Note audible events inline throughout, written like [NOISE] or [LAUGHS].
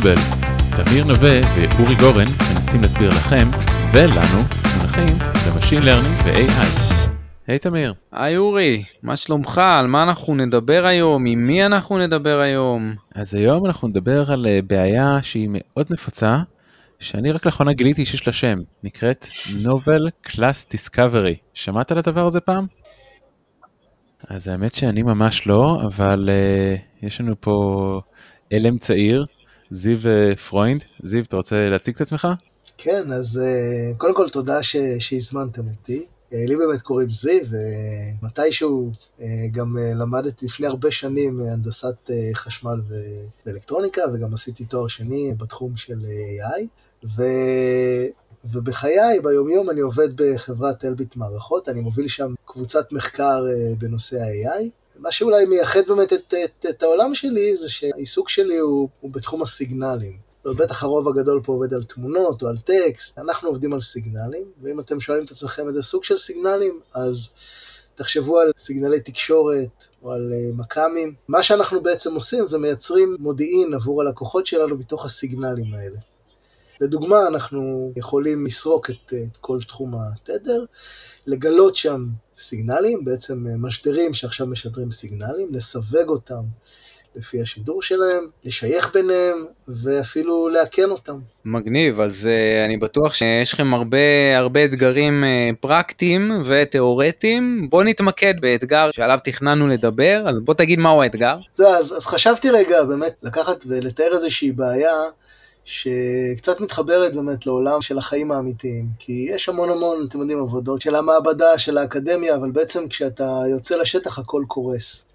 Explainable. תמיר נווה ואורי גורן מנסים להסביר לכם ולנו מונחים ב machine learning ו-AI. היי תמיר. היי אורי, מה שלומך? על מה אנחנו נדבר היום? עם מי אנחנו נדבר היום? אז היום אנחנו נדבר על אה, בעיה שהיא מאוד נפוצה, שאני רק לאחרונה גיליתי שיש לה שם, נקראת Novel Class Discovery. שמעת על הדבר הזה פעם? אז האמת שאני ממש לא, אבל uh, יש לנו פה עלם צעיר, זיו uh, פרוינד. זיו, אתה רוצה להציג את עצמך? כן, אז uh, קודם כל תודה ש... שהזמנתם אותי. אה, לי באמת קוראים זיו, ומתישהו אה, גם אה, למדתי לפני הרבה שנים הנדסת חשמל ואלקטרוניקה, וגם עשיתי תואר שני בתחום של AI, ו... ובחיי, ביומיום, אני עובד בחברת אלביט מערכות, אני מוביל שם קבוצת מחקר בנושא ה-AI. מה שאולי מייחד באמת את, את, את העולם שלי, זה שהעיסוק שלי הוא, הוא בתחום הסיגנלים. ובטח הרוב הגדול פה עובד על תמונות או על טקסט, אנחנו עובדים על סיגנלים, ואם אתם שואלים את עצמכם איזה סוג של סיגנלים, אז תחשבו על סיגנלי תקשורת או על uh, מכ"מים. מה שאנחנו בעצם עושים זה מייצרים מודיעין עבור הלקוחות שלנו בתוך הסיגנלים האלה. לדוגמה, אנחנו יכולים לסרוק את, את כל תחום התדר, לגלות שם סיגנלים, בעצם אה, משדרים שעכשיו משדרים סיגנלים, לסווג אותם לפי השידור שלהם, לשייך ביניהם ואפילו לאכן אותם. מגניב, אז uh, אני בטוח שיש לכם הרבה הרבה אתגרים uh, פרקטיים ותיאורטיים. בוא נתמקד באתגר שעליו תכננו לדבר, אז בוא תגיד מהו האתגר. זה, אז, אז חשבתי רגע באמת לקחת ולתאר איזושהי בעיה שקצת מתחברת באמת לעולם של החיים האמיתיים. כי יש המון המון, אתם יודעים, עבודות של המעבדה, של האקדמיה, אבל בעצם כשאתה יוצא לשטח הכל קורס.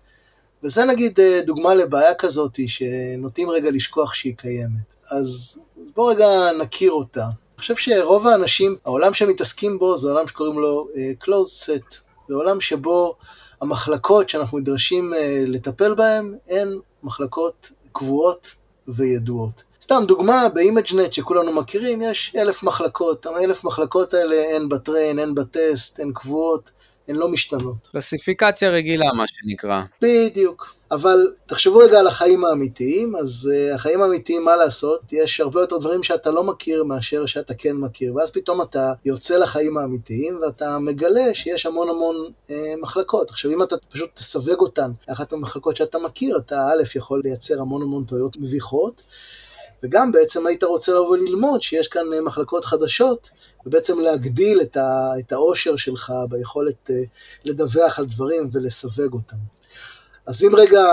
וזה נגיד אה, דוגמה לבעיה כזאת שנוטים רגע לשכוח שהיא קיימת. אז בואו רגע נכיר אותה. אני חושב שרוב האנשים, העולם שהם מתעסקים בו זה עולם שקוראים לו uh, closed set. זה עולם שבו המחלקות שאנחנו נדרשים uh, לטפל בהן הן מחלקות קבועות וידועות. סתם דוגמה, ב ImageNet שכולנו מכירים, יש אלף מחלקות. האלף מחלקות האלה הן ב train, הן בטסט, הן קבועות. הן לא משתנות. קלסיפיקציה רגילה, מה שנקרא. בדיוק. אבל תחשבו רגע על החיים האמיתיים, אז uh, החיים האמיתיים, מה לעשות? יש הרבה יותר דברים שאתה לא מכיר מאשר שאתה כן מכיר, ואז פתאום אתה יוצא לחיים האמיתיים ואתה מגלה שיש המון המון uh, מחלקות. עכשיו, אם אתה פשוט תסווג אותן לאחת המחלקות שאתה מכיר, אתה א', יכול לייצר המון המון טעויות מביכות. וגם בעצם היית רוצה לבוא וללמוד שיש כאן אה, מחלקות חדשות, ובעצם להגדיל את, ה, את העושר שלך ביכולת אה, לדווח על דברים ולסווג אותם. אז אם רגע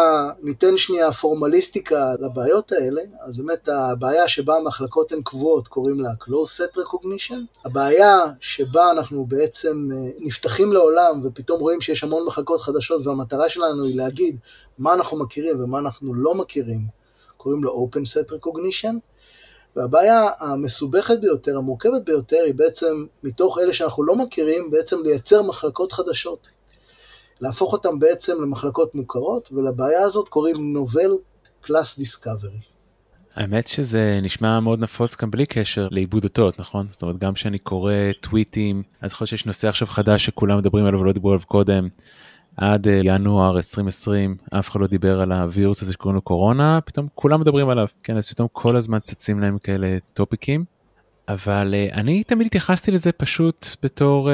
ניתן שנייה פורמליסטיקה לבעיות האלה, אז באמת הבעיה שבה המחלקות הן קבועות קוראים לה close set recognition. הבעיה שבה אנחנו בעצם אה, נפתחים לעולם ופתאום רואים שיש המון מחלקות חדשות והמטרה שלנו היא להגיד מה אנחנו מכירים ומה אנחנו לא מכירים קוראים לו Open Set Recognition, והבעיה המסובכת ביותר, המורכבת ביותר, היא בעצם, מתוך אלה שאנחנו לא מכירים, בעצם לייצר מחלקות חדשות. להפוך אותן בעצם למחלקות מוכרות, ולבעיה הזאת קוראים Novel Class Discovery. האמת שזה נשמע מאוד נפוץ גם בלי קשר לעיבוד אותות, נכון? זאת אומרת, גם כשאני קורא טוויטים, אז יכול להיות שיש נושא עכשיו חדש שכולם מדברים עליו ולא דיברו עליו קודם, עד אה, ינואר 2020 אף אחד לא דיבר על הווירוס הזה שקוראים לו קורונה, פתאום כולם מדברים עליו, כן, אז פתאום כל הזמן צצים להם כאלה טופיקים. אבל uh, אני תמיד התייחסתי לזה פשוט בתור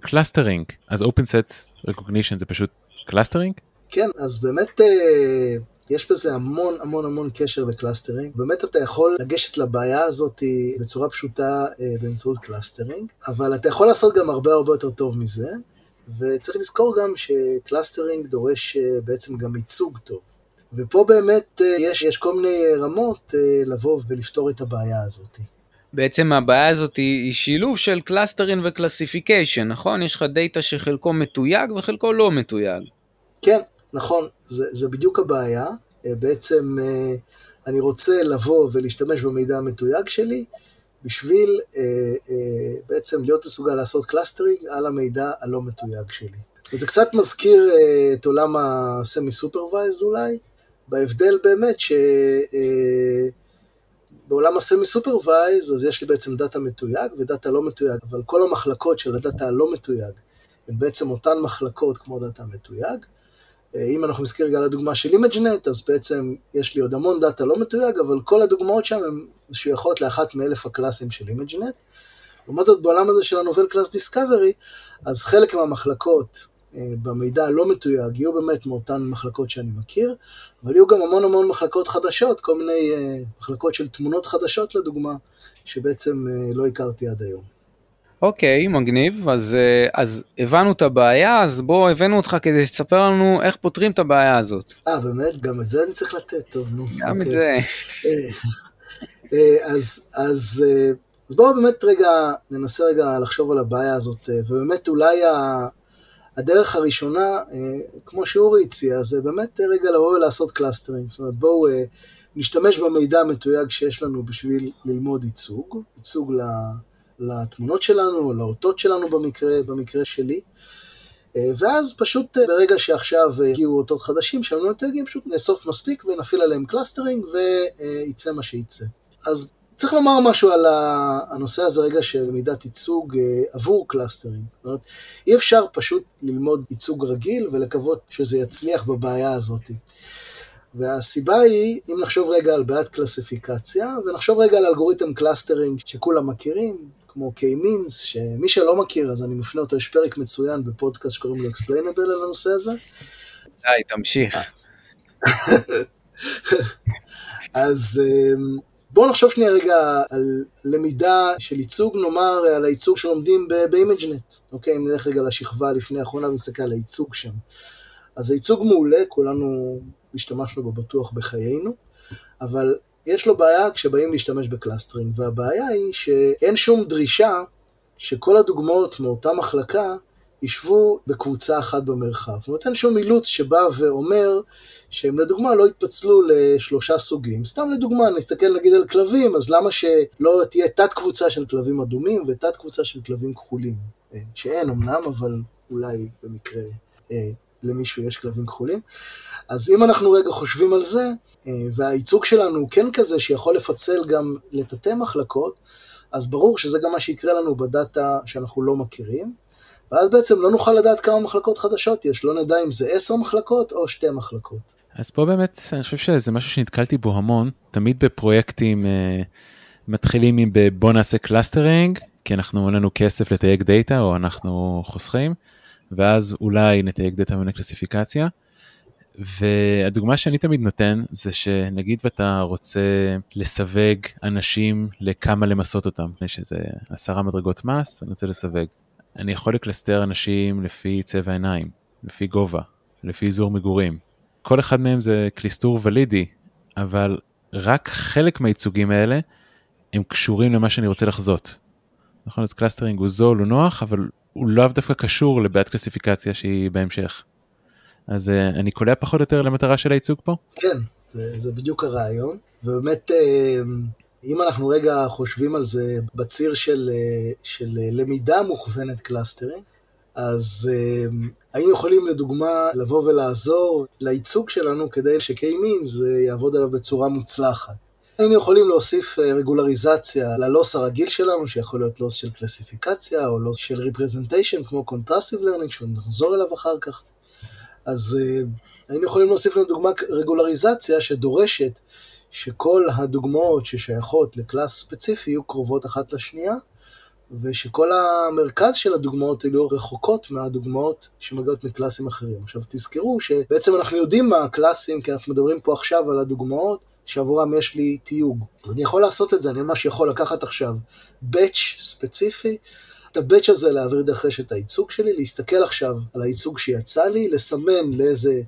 clustering, uh, אז open set recognition זה פשוט clustering? כן, אז באמת uh, יש בזה המון המון המון קשר ל clustering. באמת אתה יכול לגשת לבעיה הזאת בצורה פשוטה באמצעות clustering, אבל אתה יכול לעשות גם הרבה הרבה יותר טוב מזה. וצריך לזכור גם ש clustering דורש אה, בעצם גם ייצוג טוב. ופה באמת אה, יש, יש כל מיני רמות אה, לבוא ולפתור את הבעיה הזאת. בעצם הבעיה הזאת היא שילוב של clustering ו classification, נכון? יש לך data שחלקו מתויג וחלקו לא מתויג. כן, נכון, זה, זה בדיוק הבעיה. בעצם אני רוצה לבוא ולהשתמש במידע המתויג שלי, בשביל אה, אה, בעצם להיות מסוגל לעשות clustering על המידע הלא מתויג שלי. וזה קצת מזכיר אה, את עולם ה semi-supervised אולי, בהבדל באמת שבעולם אה, ה semi-supervised אז יש לי בעצם data מתויג ו data לא מתויג, אבל כל המחלקות של ה data הלא מתויג הן בעצם אותן מחלקות כמו data מתויג, אם אנחנו נזכיר רגע על הדוגמה של ImageNet, אז בעצם יש לי עוד המון data לא מתויג, אבל כל הדוגמאות שם הן משויכות לאחת מאלף ה class־ים של ImageNet. לעומת זאת בעולם הזה של ה novel class discovery, אז חלק מהמחלקות אה, במידע הלא מתויג יהיו באמת מאותן מחלקות שאני מכיר, אבל יהיו גם המון המון מחלקות חדשות, כל מיני אה, מחלקות של תמונות חדשות לדוגמה, שבעצם אה, לא הכרתי עד היום. אוקיי, okay, מגניב, אז, אז הבנו את הבעיה, אז בוא הבאנו אותך כדי שתספר לנו איך פותרים את הבעיה הזאת. אה, באמת? גם את זה אני צריך לתת, טוב, נו. גם. את אוקיי. זה. אז, אז אז בואו באמת רגע, ננסה רגע לחשוב על הבעיה הזאת, אה, ובאמת אולי הדרך הראשונה, אה, כמו שאורי הציע, זה באמת רגע לבוא ולעשות clustering. זאת אומרת, בואו אה, נשתמש במידע המתויג שיש לנו בשביל ללמוד ייצוג, ייצוג לתמונות שלנו, לאותות שלנו במקרה, במקרה שלי. ואז פשוט ברגע שעכשיו הגיעו אותות חדשים שהם לא מתויגים, פשוט נאסוף מספיק ונפעיל עליהם clustering וייצא מה שייצא. אז צריך לומר משהו על הנושא הזה רגע של מידת ייצוג אה, עבור clustering. זאת אומרת, אי אפשר פשוט ללמוד ייצוג רגיל ולקוות שזה יצליח בבעיה הזאת. והסיבה היא, אם נחשוב רגע על בעיית קלאסיפיקציה, ונחשוב רגע על אלגוריתם clustering שכולם מכירים, כמו K-Means, שמי שלא מכיר אז אני מפנה אותו, יש פרק מצוין בפודקאסט שקוראים לו Explainable על הנושא הזה. די, תמשיך. אז... אמ, בואו נחשוב שנייה רגע על למידה של ייצוג, נאמר על הייצוג שלומדים ב-ImageNet, אוקיי? אם נלך רגע לשכבה לפני האחרונה ונסתכל על הייצוג שם. אז הייצוג מעולה, כולנו השתמשנו בו בטוח בחיינו, אבל יש לו בעיה כשבאים להשתמש ב clustering, והבעיה היא שאין שום דרישה שכל הדוגמאות מאותה מחלקה ישבו בקבוצה אחת במרחב. זאת אומרת, אין שום אילוץ שבא ואומר שהם לדוגמה לא יתפצלו לשלושה סוגים. סתם לדוגמה, נסתכל נגיד על כלבים, אז למה שלא תהיה תת קבוצה של כלבים אדומים ותת קבוצה של כלבים כחולים? אה, שאין אמנם, אבל אולי במקרה אה, למישהו יש כלבים כחולים. אז אם אנחנו רגע חושבים על זה, אה, והייצוג שלנו הוא כן כזה שיכול לפצל גם לתתי מחלקות, אז ברור שזה גם מה שיקרה לנו בדאטה שאנחנו לא מכירים. ואז בעצם לא נוכל לדעת כמה מחלקות חדשות יש, לא נדע אם זה עשר מחלקות או שתי מחלקות. אז פה באמת, אני חושב שזה משהו שנתקלתי בו המון, תמיד בפרויקטים אה, מתחילים עם בוא נעשה clustering, כי אנחנו, אין לנו כסף לתייג דאטה או אנחנו חוסכים, ואז אולי נתייג דאטה ונבנה קלסיפיקציה. והדוגמה שאני תמיד נותן זה שנגיד ואתה רוצה לסווג אנשים לכמה למסות אותם, שזה עשרה מדרגות מס, אני רוצה לסווג. אני יכול לקלסטר אנשים לפי צבע עיניים, לפי גובה, לפי אזור מגורים. כל אחד מהם זה קלסטור ולידי, אבל רק חלק מהייצוגים האלה הם קשורים למה שאני רוצה לחזות. נכון, אז clustering הוא זול, הוא נוח, אבל הוא לאו דווקא קשור לבעיית קלסיפיקציה שהיא בהמשך. אז אה, אני קולע פחות או יותר למטרה של הייצוג פה? כן, זה, זה בדיוק הרעיון, ובאמת אה, אם אנחנו רגע חושבים על זה בציר של, אה, של למידה מוכוונת קלאסטרים, אז אה, היינו יכולים לדוגמה לבוא ולעזור לייצוג שלנו כדי ש-K-Means יעבוד עליו בצורה מוצלחת. היינו יכולים להוסיף אה, רגולריזציה ל loss הרגיל שלנו, שיכול להיות loss של קלסיפיקציה, או loss של representation, כמו contrastive learning, שנחזור אליו אחר כך. אז היינו יכולים להוסיף לדוגמה רגולריזציה שדורשת שכל הדוגמאות ששייכות לקלאס ספציפי יהיו קרובות אחת לשנייה, ושכל המרכז של הדוגמאות יהיו רחוקות מהדוגמאות שמגיעות מקלאסים אחרים. עכשיו תזכרו שבעצם אנחנו יודעים מה הקלאסים, כי אנחנו מדברים פה עכשיו על הדוגמאות שעבורם יש לי תיוג. אז אני יכול לעשות את זה, אני ממש יכול לקחת עכשיו batch ספציפי, את ה batch הזה להעביר דרך רשת הייצוג שלי, להסתכל עכשיו על הייצוג שיצא לי, לסמן לאיזה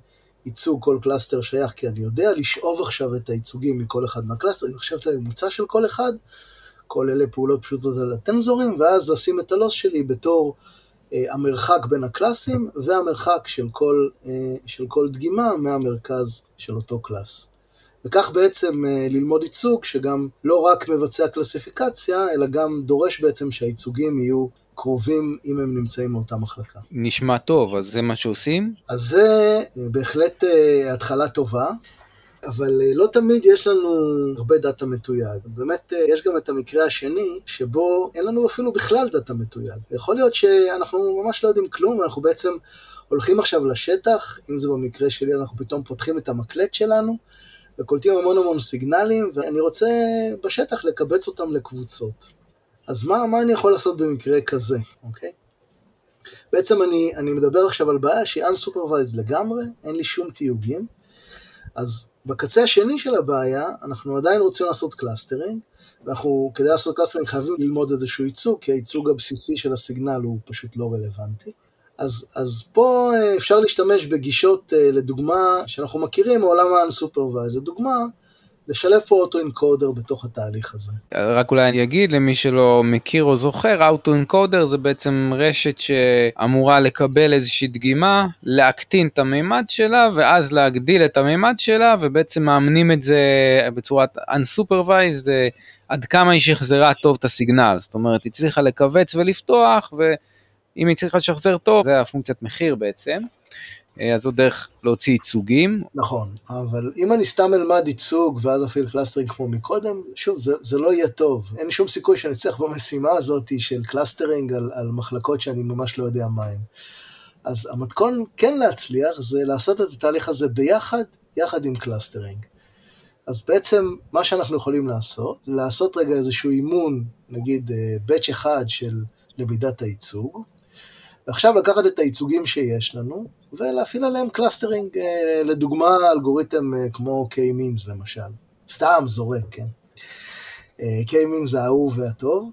ייצוג כל cluster שייך, כי אני יודע לשאוב עכשיו את הייצוגים מכל אחד מהקלאסטרים, לחשב את הממוצע של כל אחד, כל אלה פעולות פשוטות על הטנזורים, ואז לשים את ה loss שלי בתור אה, המרחק בין הקלאסים והמרחק של כל, אה, של כל דגימה מהמרכז של אותו class. וכך בעצם אה, ללמוד ייצוג שגם לא רק מבצע קלסיפיקציה, אלא גם דורש בעצם שהייצוגים יהיו קרובים אם הם נמצאים מאותה מחלקה. נשמע טוב, אז זה מה שעושים? אז זה אה, בהחלט אה, התחלה טובה. אבל לא תמיד יש לנו הרבה דאטה מתויג. באמת, יש גם את המקרה השני, שבו אין לנו אפילו בכלל דאטה מתויג. יכול להיות שאנחנו ממש לא יודעים כלום, אנחנו בעצם הולכים עכשיו לשטח, אם זה במקרה שלי, אנחנו פתאום פותחים את המקלט שלנו, וקולטים המון המון סיגנלים, ואני רוצה בשטח לקבץ אותם לקבוצות. אז מה, מה אני יכול לעשות במקרה כזה, אוקיי? בעצם אני, אני מדבר עכשיו על בעיה שהיא unsupervised לגמרי, אין לי שום תיוגים. אז בקצה השני של הבעיה, אנחנו עדיין רוצים לעשות clustering, ואנחנו, כדי לעשות clustering חייבים ללמוד איזשהו ייצוג, כי הייצוג הבסיסי של הסיגנל הוא פשוט לא רלוונטי. אז, אז פה אה, אפשר להשתמש בגישות, אה, לדוגמה, שאנחנו מכירים מעולם ה-unsupervised. לדוגמה, לשלב פה אוטו-אנקודר בתוך התהליך הזה. רק אולי אני אגיד למי שלא מכיר או זוכר, אוטו-אנקודר זה בעצם רשת שאמורה לקבל איזושהי דגימה, להקטין את המימד שלה ואז להגדיל את המימד שלה ובעצם מאמנים את זה בצורת unsupervised עד כמה היא שחזרה טוב את הסיגנל, זאת אומרת היא הצליחה לכווץ ולפתוח ואם היא צריכה לשחזר טוב זה הפונקציית מחיר בעצם. אה, אז זו דרך להוציא ייצוגים. נכון, אבל אם אני סתם אלמד ייצוג ואז אפעיל clustering כמו מקודם, שוב, זה, זה לא יהיה טוב. אין שום סיכוי שאני אצליח במשימה הזאת של clustering על, על מחלקות שאני ממש לא יודע מה הן. אז המתכון כן להצליח זה לעשות את התהליך הזה ביחד, יחד עם clustering. אז בעצם מה שאנחנו יכולים לעשות, זה לעשות רגע איזשהו אימון, נגיד batch אה, אחד של למידת הייצוג, ועכשיו לקחת את הייצוגים שיש לנו, ולהפעיל עליהם clustering, אה, לדוגמה אלגוריתם אה, כמו K-Means למשל. סתם זורק, כן. אה, K-Means האהוב והטוב.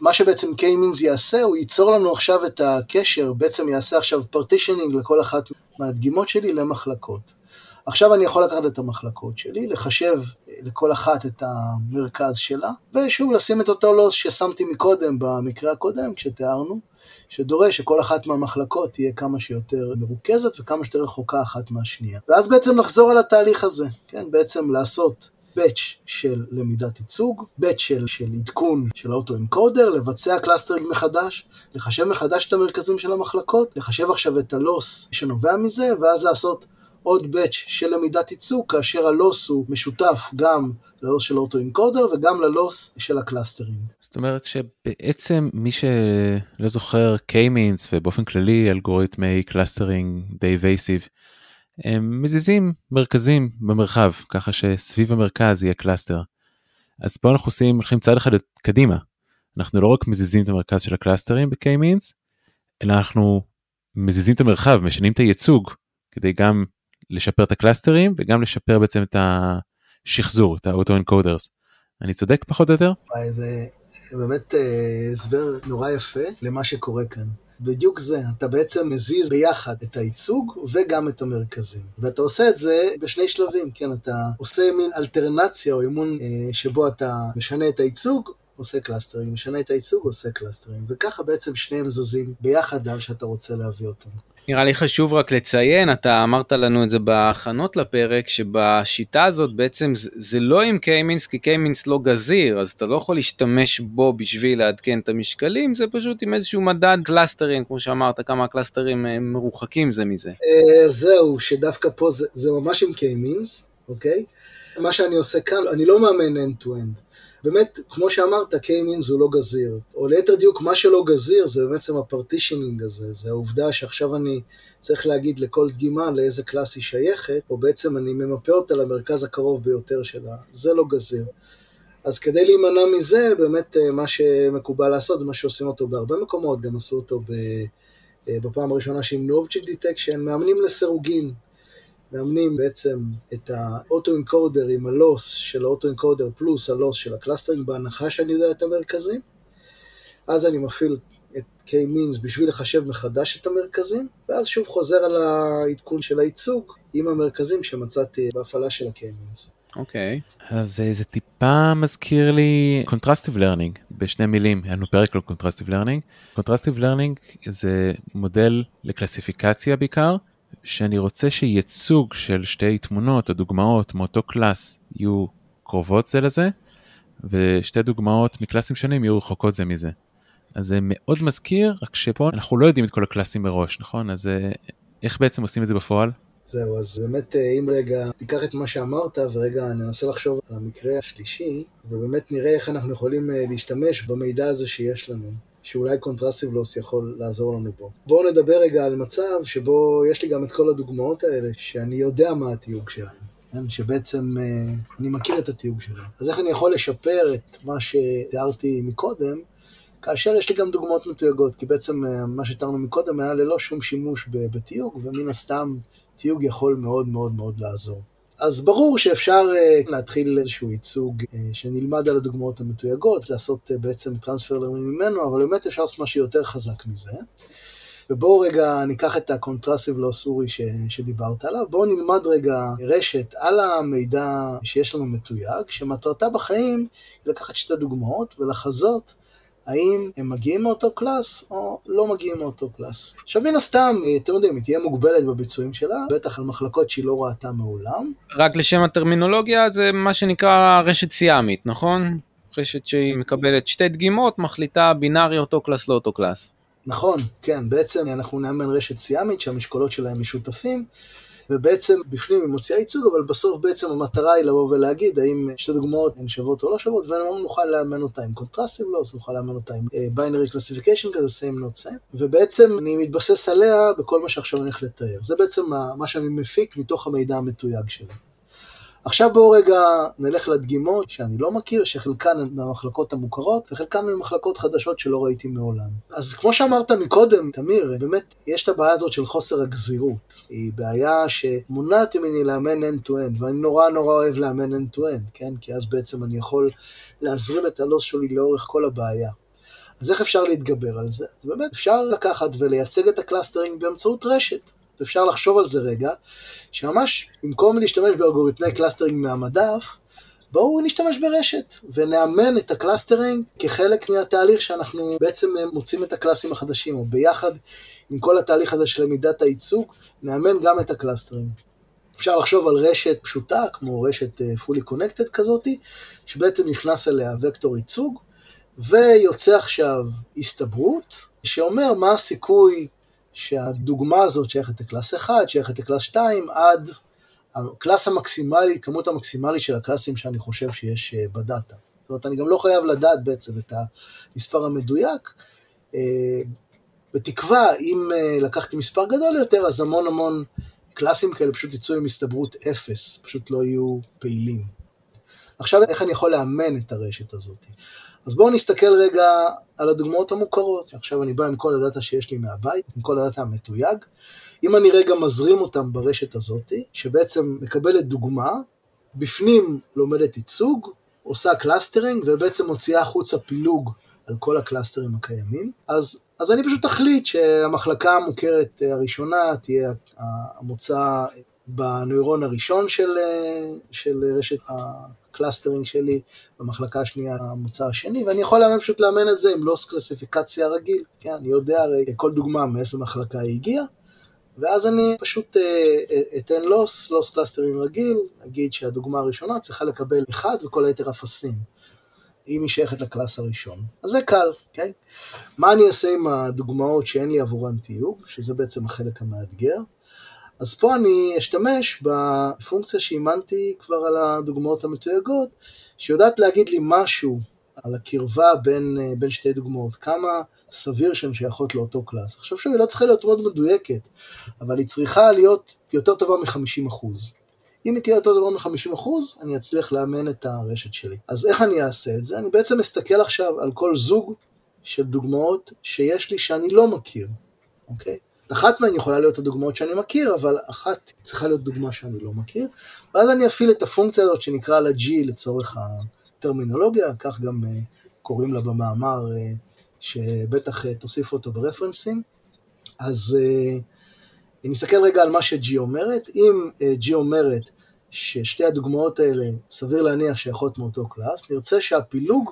מה שבעצם K-Means יעשה, הוא ייצור לנו עכשיו את הקשר, בעצם יעשה עכשיו partitioning לכל אחת מהדגימות שלי למחלקות. עכשיו אני יכול לקחת את המחלקות שלי, לחשב לכל אחת את המרכז שלה, ושוב לשים את אותו loss ששמתי מקודם במקרה הקודם, כשתיארנו, שדורש שכל אחת מהמחלקות תהיה כמה שיותר מרוכזת וכמה שיותר רחוקה אחת מהשנייה. ואז בעצם לחזור על התהליך הזה, כן, בעצם לעשות batch של למידת ייצוג, batch של, של עדכון של ה autoencoder, לבצע clustering מחדש, לחשב מחדש את המרכזים של המחלקות, לחשב עכשיו את ה loss שנובע מזה, ואז לעשות עוד batch של למידת ייצוג, כאשר ה loss הוא משותף גם ל loss של autoencoder וגם ל loss של ה clustering. זאת אומרת שבעצם מי שלא זוכר K-means ובאופן כללי אלגוריתמי clustering divisive, הם מזיזים מרכזים במרחב, ככה שסביב המרכז יהיה cluster. אז פה אנחנו עושים, הולכים צעד אחד קדימה. אנחנו לא רק מזיזים את המרכז של הקלאסטרים ב-K-means, אלא אנחנו מזיזים את המרחב, משנים את הייצוג, כדי גם לשפר את הקלאסטרים וגם לשפר בעצם את השחזור, את ה autoencoders. אני צודק פחות או יותר? זה באמת אה, הסבר נורא יפה למה שקורה כאן. בדיוק זה, אתה בעצם מזיז ביחד את הייצוג וגם את המרכזים. ואתה עושה את זה בשני שלבים, כן, אתה עושה מין אלטרנציה או אימון אה, שבו אתה משנה את הייצוג, עושה קלאסטרים, משנה את הייצוג, עושה קלאסטרים, וככה בעצם שניהם זזים ביחד לאן שאתה רוצה להביא אותם. נראה לי חשוב רק לציין, אתה אמרת לנו את זה בהכנות לפרק, שבשיטה הזאת בעצם זה, זה לא עם K-Means, כי K-Means לא גזיר, אז אתה לא יכול להשתמש בו בשביל לעדכן את המשקלים, זה פשוט עם איזשהו מדד קלאסטרים, כמו שאמרת, כמה הקלאסטרים אה, מרוחקים זה מזה. אה, זהו, שדווקא פה זה, זה ממש עם K-means, אוקיי? מה שאני עושה כאן, אני לא מאמן end-to-end. באמת, כמו שאמרת, K-means הוא לא גזיר. או ליתר דיוק, מה שלא גזיר זה בעצם ה partitioning הזה, זה העובדה שעכשיו אני צריך להגיד לכל דגימה לאיזה class היא שייכת, או בעצם אני ממפה אותה למרכז הקרוב ביותר שלה, זה לא גזיר. אז כדי להימנע מזה, באמת אה, מה שמקובל לעשות זה מה שעושים אותו בהרבה מקומות, גם עשו אותו אה, בפעם הראשונה שאימנו Object Detection, מאמנים לסירוגין. מאמנים בעצם את ה auto-encoder עם ה loss של ה auto-encoder פלוס ה loss של ה clustering בהנחה שאני יודע את המרכזים. אז אני מפעיל את K-means בשביל לחשב מחדש את המרכזים, ואז שוב חוזר על העדכון של הייצוג עם המרכזים שמצאתי בהפעלה של ה-K-means. אוקיי. Okay. אז זה טיפה מזכיר לי Contrastive Learning בשני מילים, היה לנו פרק על Contrastive Learning. Contrastive Learning זה מודל לקלסיפיקציה בעיקר, שאני רוצה שייצוג של שתי תמונות או דוגמאות מאותו קלאס יהיו קרובות זה לזה, ושתי דוגמאות מקלאסים שונים יהיו רחוקות זה מזה. אז זה מאוד מזכיר, רק שפה אנחנו לא יודעים את כל הקלאסים מראש, נכון? אז אה, איך בעצם עושים את זה בפועל? זהו, אז באמת אה, אם רגע תיקח את מה שאמרת ורגע ננסה לחשוב על המקרה השלישי, ובאמת נראה איך אנחנו יכולים אה, להשתמש במידע הזה שיש לנו. שאולי contrastive loss יכול לעזור לנו בו. בואו נדבר רגע על מצב שבו יש לי גם את כל הדוגמאות האלה, שאני יודע מה התיוג שלהם. כן? שבעצם אה, אני מכיר את התיוג שלהם. אז איך אני יכול לשפר את מה שתיארתי מקודם, כאשר יש לי גם דוגמאות מתויגות, כי בעצם אה, מה שתיארנו מקודם היה ללא שום שימוש בתיוג, ומן הסתם תיוג יכול מאוד מאוד מאוד לעזור. אז ברור שאפשר uh, להתחיל איזשהו ייצוג uh, שנלמד על הדוגמאות המתויגות, לעשות uh, בעצם transfer ממנו, אבל באמת אפשר לעשות משהו יותר חזק מזה. ובואו רגע ניקח את ה contrastive loss הרי ש, שדיברת עליו, בואו נלמד רגע רשת על המידע שיש לנו מתויג, שמטרתה בחיים היא לקחת שתי דוגמאות ולחזות האם הם מגיעים מאותו קלאס או לא מגיעים מאותו קלאס. עכשיו מן הסתם, אתם יודעים, היא תהיה מוגבלת בביצועים שלה, בטח על מחלקות שהיא לא ראתה מעולם. רק לשם הטרמינולוגיה זה מה שנקרא רשת סיאמית, נכון? רשת שהיא מקבלת שתי דגימות, מחליטה בינארי אותו class לא אותו class. נכון, כן, בעצם אנחנו נאמן רשת סיאמית שהמשקולות שלהם משותפים, ובעצם בפנים היא מוציאה ייצוג, אבל בסוף בעצם המטרה היא לבוא ולהגיד האם שתי דוגמאות הן שוות או לא שוות, ונוכל לאמן אותה עם contrastive loss, נוכל לאמן אותה עם binary uh, classification כזה, same not same, ובעצם אני מתבסס עליה בכל מה שעכשיו אני הולך לתאר. זה בעצם מה שאני מפיק מתוך המידע המתויג שלי. עכשיו בואו רגע נלך לדגימות שאני לא מכיר, שחלקן הן מהמחלקות המוכרות, וחלקן ממחלקות חדשות שלא ראיתי מעולם. אז כמו שאמרת מקודם, תמיר, באמת, יש את הבעיה הזאת של חוסר הגזירות. היא בעיה שמונעת ממני לאמן end-to-end, ואני נורא נורא אוהב לאמן end-to-end, כן? כי אז בעצם אני יכול להזרים את ה loss שלי לאורך כל הבעיה. אז איך אפשר להתגבר על זה? אז באמת אפשר לקחת ולייצג את ה clustering באמצעות רשת. אפשר לחשוב על זה רגע, שממש במקום להשתמש באלגוריתמי clustering מהמדף, בואו נשתמש ברשת ונאמן את ה clustering כחלק מהתהליך שאנחנו בעצם מוצאים את הקלאסים החדשים, או ביחד עם כל התהליך הזה של למידת הייצוג, נאמן גם את ה clustering. אפשר לחשוב על רשת פשוטה, כמו רשת אה, fully connected כזאתי, שבעצם נכנס אליה וקטור ייצוג, ויוצא עכשיו הסתברות, שאומר מה הסיכוי שהדוגמה הזאת שייכת ל class 1, שייכת ל class 2, עד ה class המקסימלי, כמות המקסימלית של הקלאסים שאני חושב שיש אה, בדאטה. זאת אומרת, אני גם לא חייב לדעת בעצם את המספר המדויק. אה, בתקווה, אם אה, לקחתי מספר גדול יותר, אז המון המון קלאסים כאלה פשוט יצאו עם הסתברות אפס, פשוט לא יהיו פעילים. עכשיו, איך אני יכול לאמן את הרשת הזאת? אז בואו נסתכל רגע על הדוגמאות המוכרות. עכשיו אני בא עם כל הדאטה שיש לי מהבית, עם כל הדאטה המתויג. אם אני רגע מזרים אותם ברשת הזאת, שבעצם מקבלת דוגמה, בפנים לומדת ייצוג, עושה clustering ובעצם מוציאה החוצה פילוג על כל ה clusters הקיימים, אז, אז אני פשוט אחליט שהמחלקה המוכרת הראשונה תהיה המוצא בנוירון הראשון של, של רשת ה clustering שלי, במחלקה השנייה המוצא השני, ואני יכול לאמן פשוט לאמן את זה עם loss קלסיפיקציה רגיל, כן, אני יודע הרי כל דוגמה מאיזה מחלקה היא הגיעה, ואז אני פשוט אה, אה, אתן loss, loss clustering רגיל, נגיד שהדוגמה הראשונה צריכה לקבל אחד וכל היתר אפסים. אם היא שייכת ל class הראשון. אז זה קל, אוקיי? מה אני אעשה עם הדוגמאות שאין לי עבורן תיוג, שזה בעצם החלק המאתגר? אז פה אני אשתמש בפונקציה שאימנתי כבר על הדוגמאות המתויגות, שיודעת להגיד לי משהו על הקרבה בין, אה, בין שתי דוגמאות, כמה סביר שהן שייכות לאותו קלאס. עכשיו שוב, היא לא צריכה להיות מאוד מדויקת, אבל היא צריכה להיות יותר טובה מ-50%. אם היא תהיה יותר טובה מ-50%, אני אצליח לאמן את הרשת שלי. אז איך אני אעשה את זה? אני בעצם מסתכל עכשיו על כל זוג של דוגמאות שיש לי שאני לא מכיר, אוקיי? אחת מהן יכולה להיות הדוגמאות שאני מכיר, אבל אחת צריכה להיות דוגמה שאני לא מכיר, ואז אני אפעיל את הפונקציה הזאת שנקרא לה G לצורך הטרמינולוגיה, כך גם uh, קוראים לה במאמר uh, שבטח uh, תוסיפו אותו ברפרנסים. אז uh, נסתכל רגע על מה ש-G אומרת. אם uh, G אומרת ששתי הדוגמאות האלה סביר להניח שייכות מאותו קלאס, נרצה שהפילוג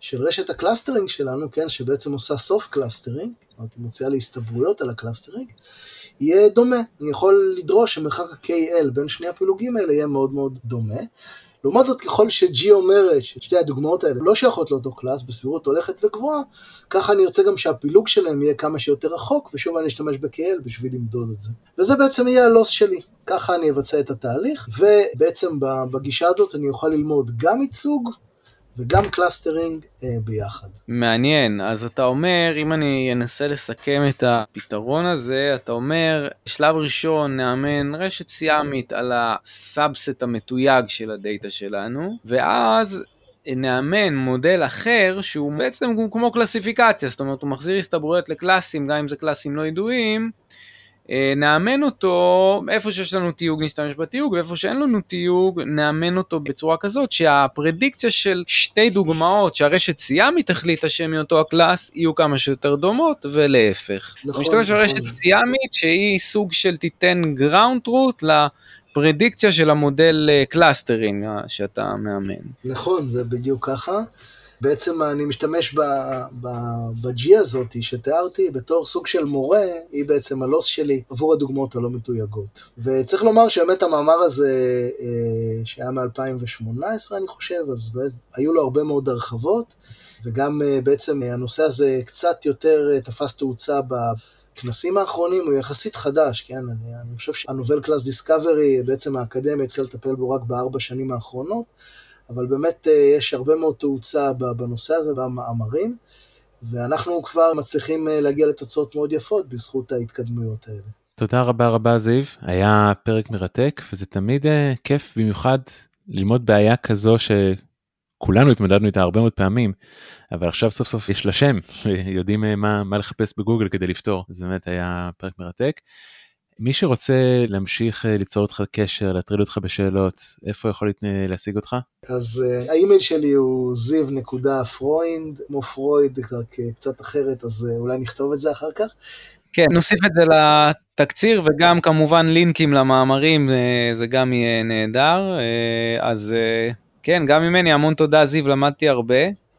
של רשת ה clustering שלנו, כן, שבעצם עושה soft clustering, זאת אומרת, היא מוציאה לי הסתברויות על ה clustering, יהיה דומה. אני יכול לדרוש שמרחק ה-KL בין שני הפילוגים האלה יהיה מאוד מאוד דומה. לעומת זאת, ככל ש-G אומרת ששתי הדוגמאות האלה לא שייכות לאותו class, בסבירות הולכת וגבוהה, ככה אני רוצה גם שהפילוג שלהם יהיה כמה שיותר רחוק, ושוב אני אשתמש ב-KL בשביל למדוד את זה. וזה בעצם יהיה ה loss שלי. ככה אני אבצע את התהליך, ובעצם בגישה הזאת אני אוכל ללמוד גם ייצוג וגם clustering אה, ביחד. מעניין, אז אתה אומר, אם אני אנסה לסכם את הפתרון הזה, אתה אומר, שלב ראשון נאמן רשת סיאמית על ה subset המתויג של הדאטה שלנו, ואז נאמן מודל אחר שהוא בעצם כמו קלסיפיקציה, זאת אומרת הוא מחזיר הסתברויות לקלאסים, גם אם זה קלאסים לא ידועים, נאמן אותו, איפה שיש לנו תיוג נשתמש בתיוג, ואיפה שאין לנו תיוג נאמן אותו בצורה כזאת שהפרדיקציה של שתי דוגמאות שהרשת סיאמית החליטה שהן מאותו ה class יהיו כמה שיותר דומות ולהפך. נכון, נכון. משתמש ברשת סיאמית שהיא סוג של תיתן ground truth לפרדיקציה של המודל clustering אה, שאתה מאמן. נכון, זה בדיוק ככה. בעצם אני משתמש ב-G הזאת שתיארתי בתור סוג של מורה, היא בעצם הלוס שלי עבור הדוגמאות הלא מתויגות. וצריך לומר שבאמת המאמר הזה, אה, שהיה מ-2018 אני חושב, אז היו לו הרבה מאוד הרחבות, וגם אה, בעצם הנושא הזה קצת יותר אה, תפס תאוצה ב... הכנסים האחרונים הוא יחסית חדש, כן? אני חושב שהנובל קלאס דיסקאברי, בעצם האקדמיה התחילה לטפל בו רק בארבע שנים האחרונות, אבל באמת אה, יש הרבה מאוד תאוצה בנושא הזה, במאמרים, ואנחנו כבר מצליחים אה, להגיע לתוצאות מאוד יפות בזכות ההתקדמויות האלה. תודה רבה רבה זיו, היה פרק מרתק, וזה תמיד uh, כיף במיוחד ללמוד בעיה כזו שכולנו התמודדנו איתה הרבה מאוד פעמים, אבל עכשיו סוף סוף יש לה שם, [LAUGHS] יודעים מה, מה לחפש בגוגל כדי לפתור, זה באמת היה פרק מרתק. מי שרוצה להמשיך אה, ליצור איתך קשר, להטריד אותך בשאלות, איפה יכול להשיג אותך? אז uh, האימייל שלי הוא זיו נקודה פרוינד, כמו פרויד, רק אה, קצת אחרת, אז uh, אולי נכתוב את זה אחר כך. כן, נוסיף את זה לתקציר, וגם כמובן לינקים למאמרים, זה גם יהיה נהדר. אז כן, גם ממני המון תודה, זיו, למדתי הרבה.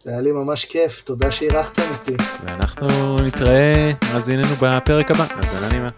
היה לי ממש כיף, תודה שאירחתם אותי. ואנחנו נתראה, מאזיננו בפרק הבא, אז נעימה.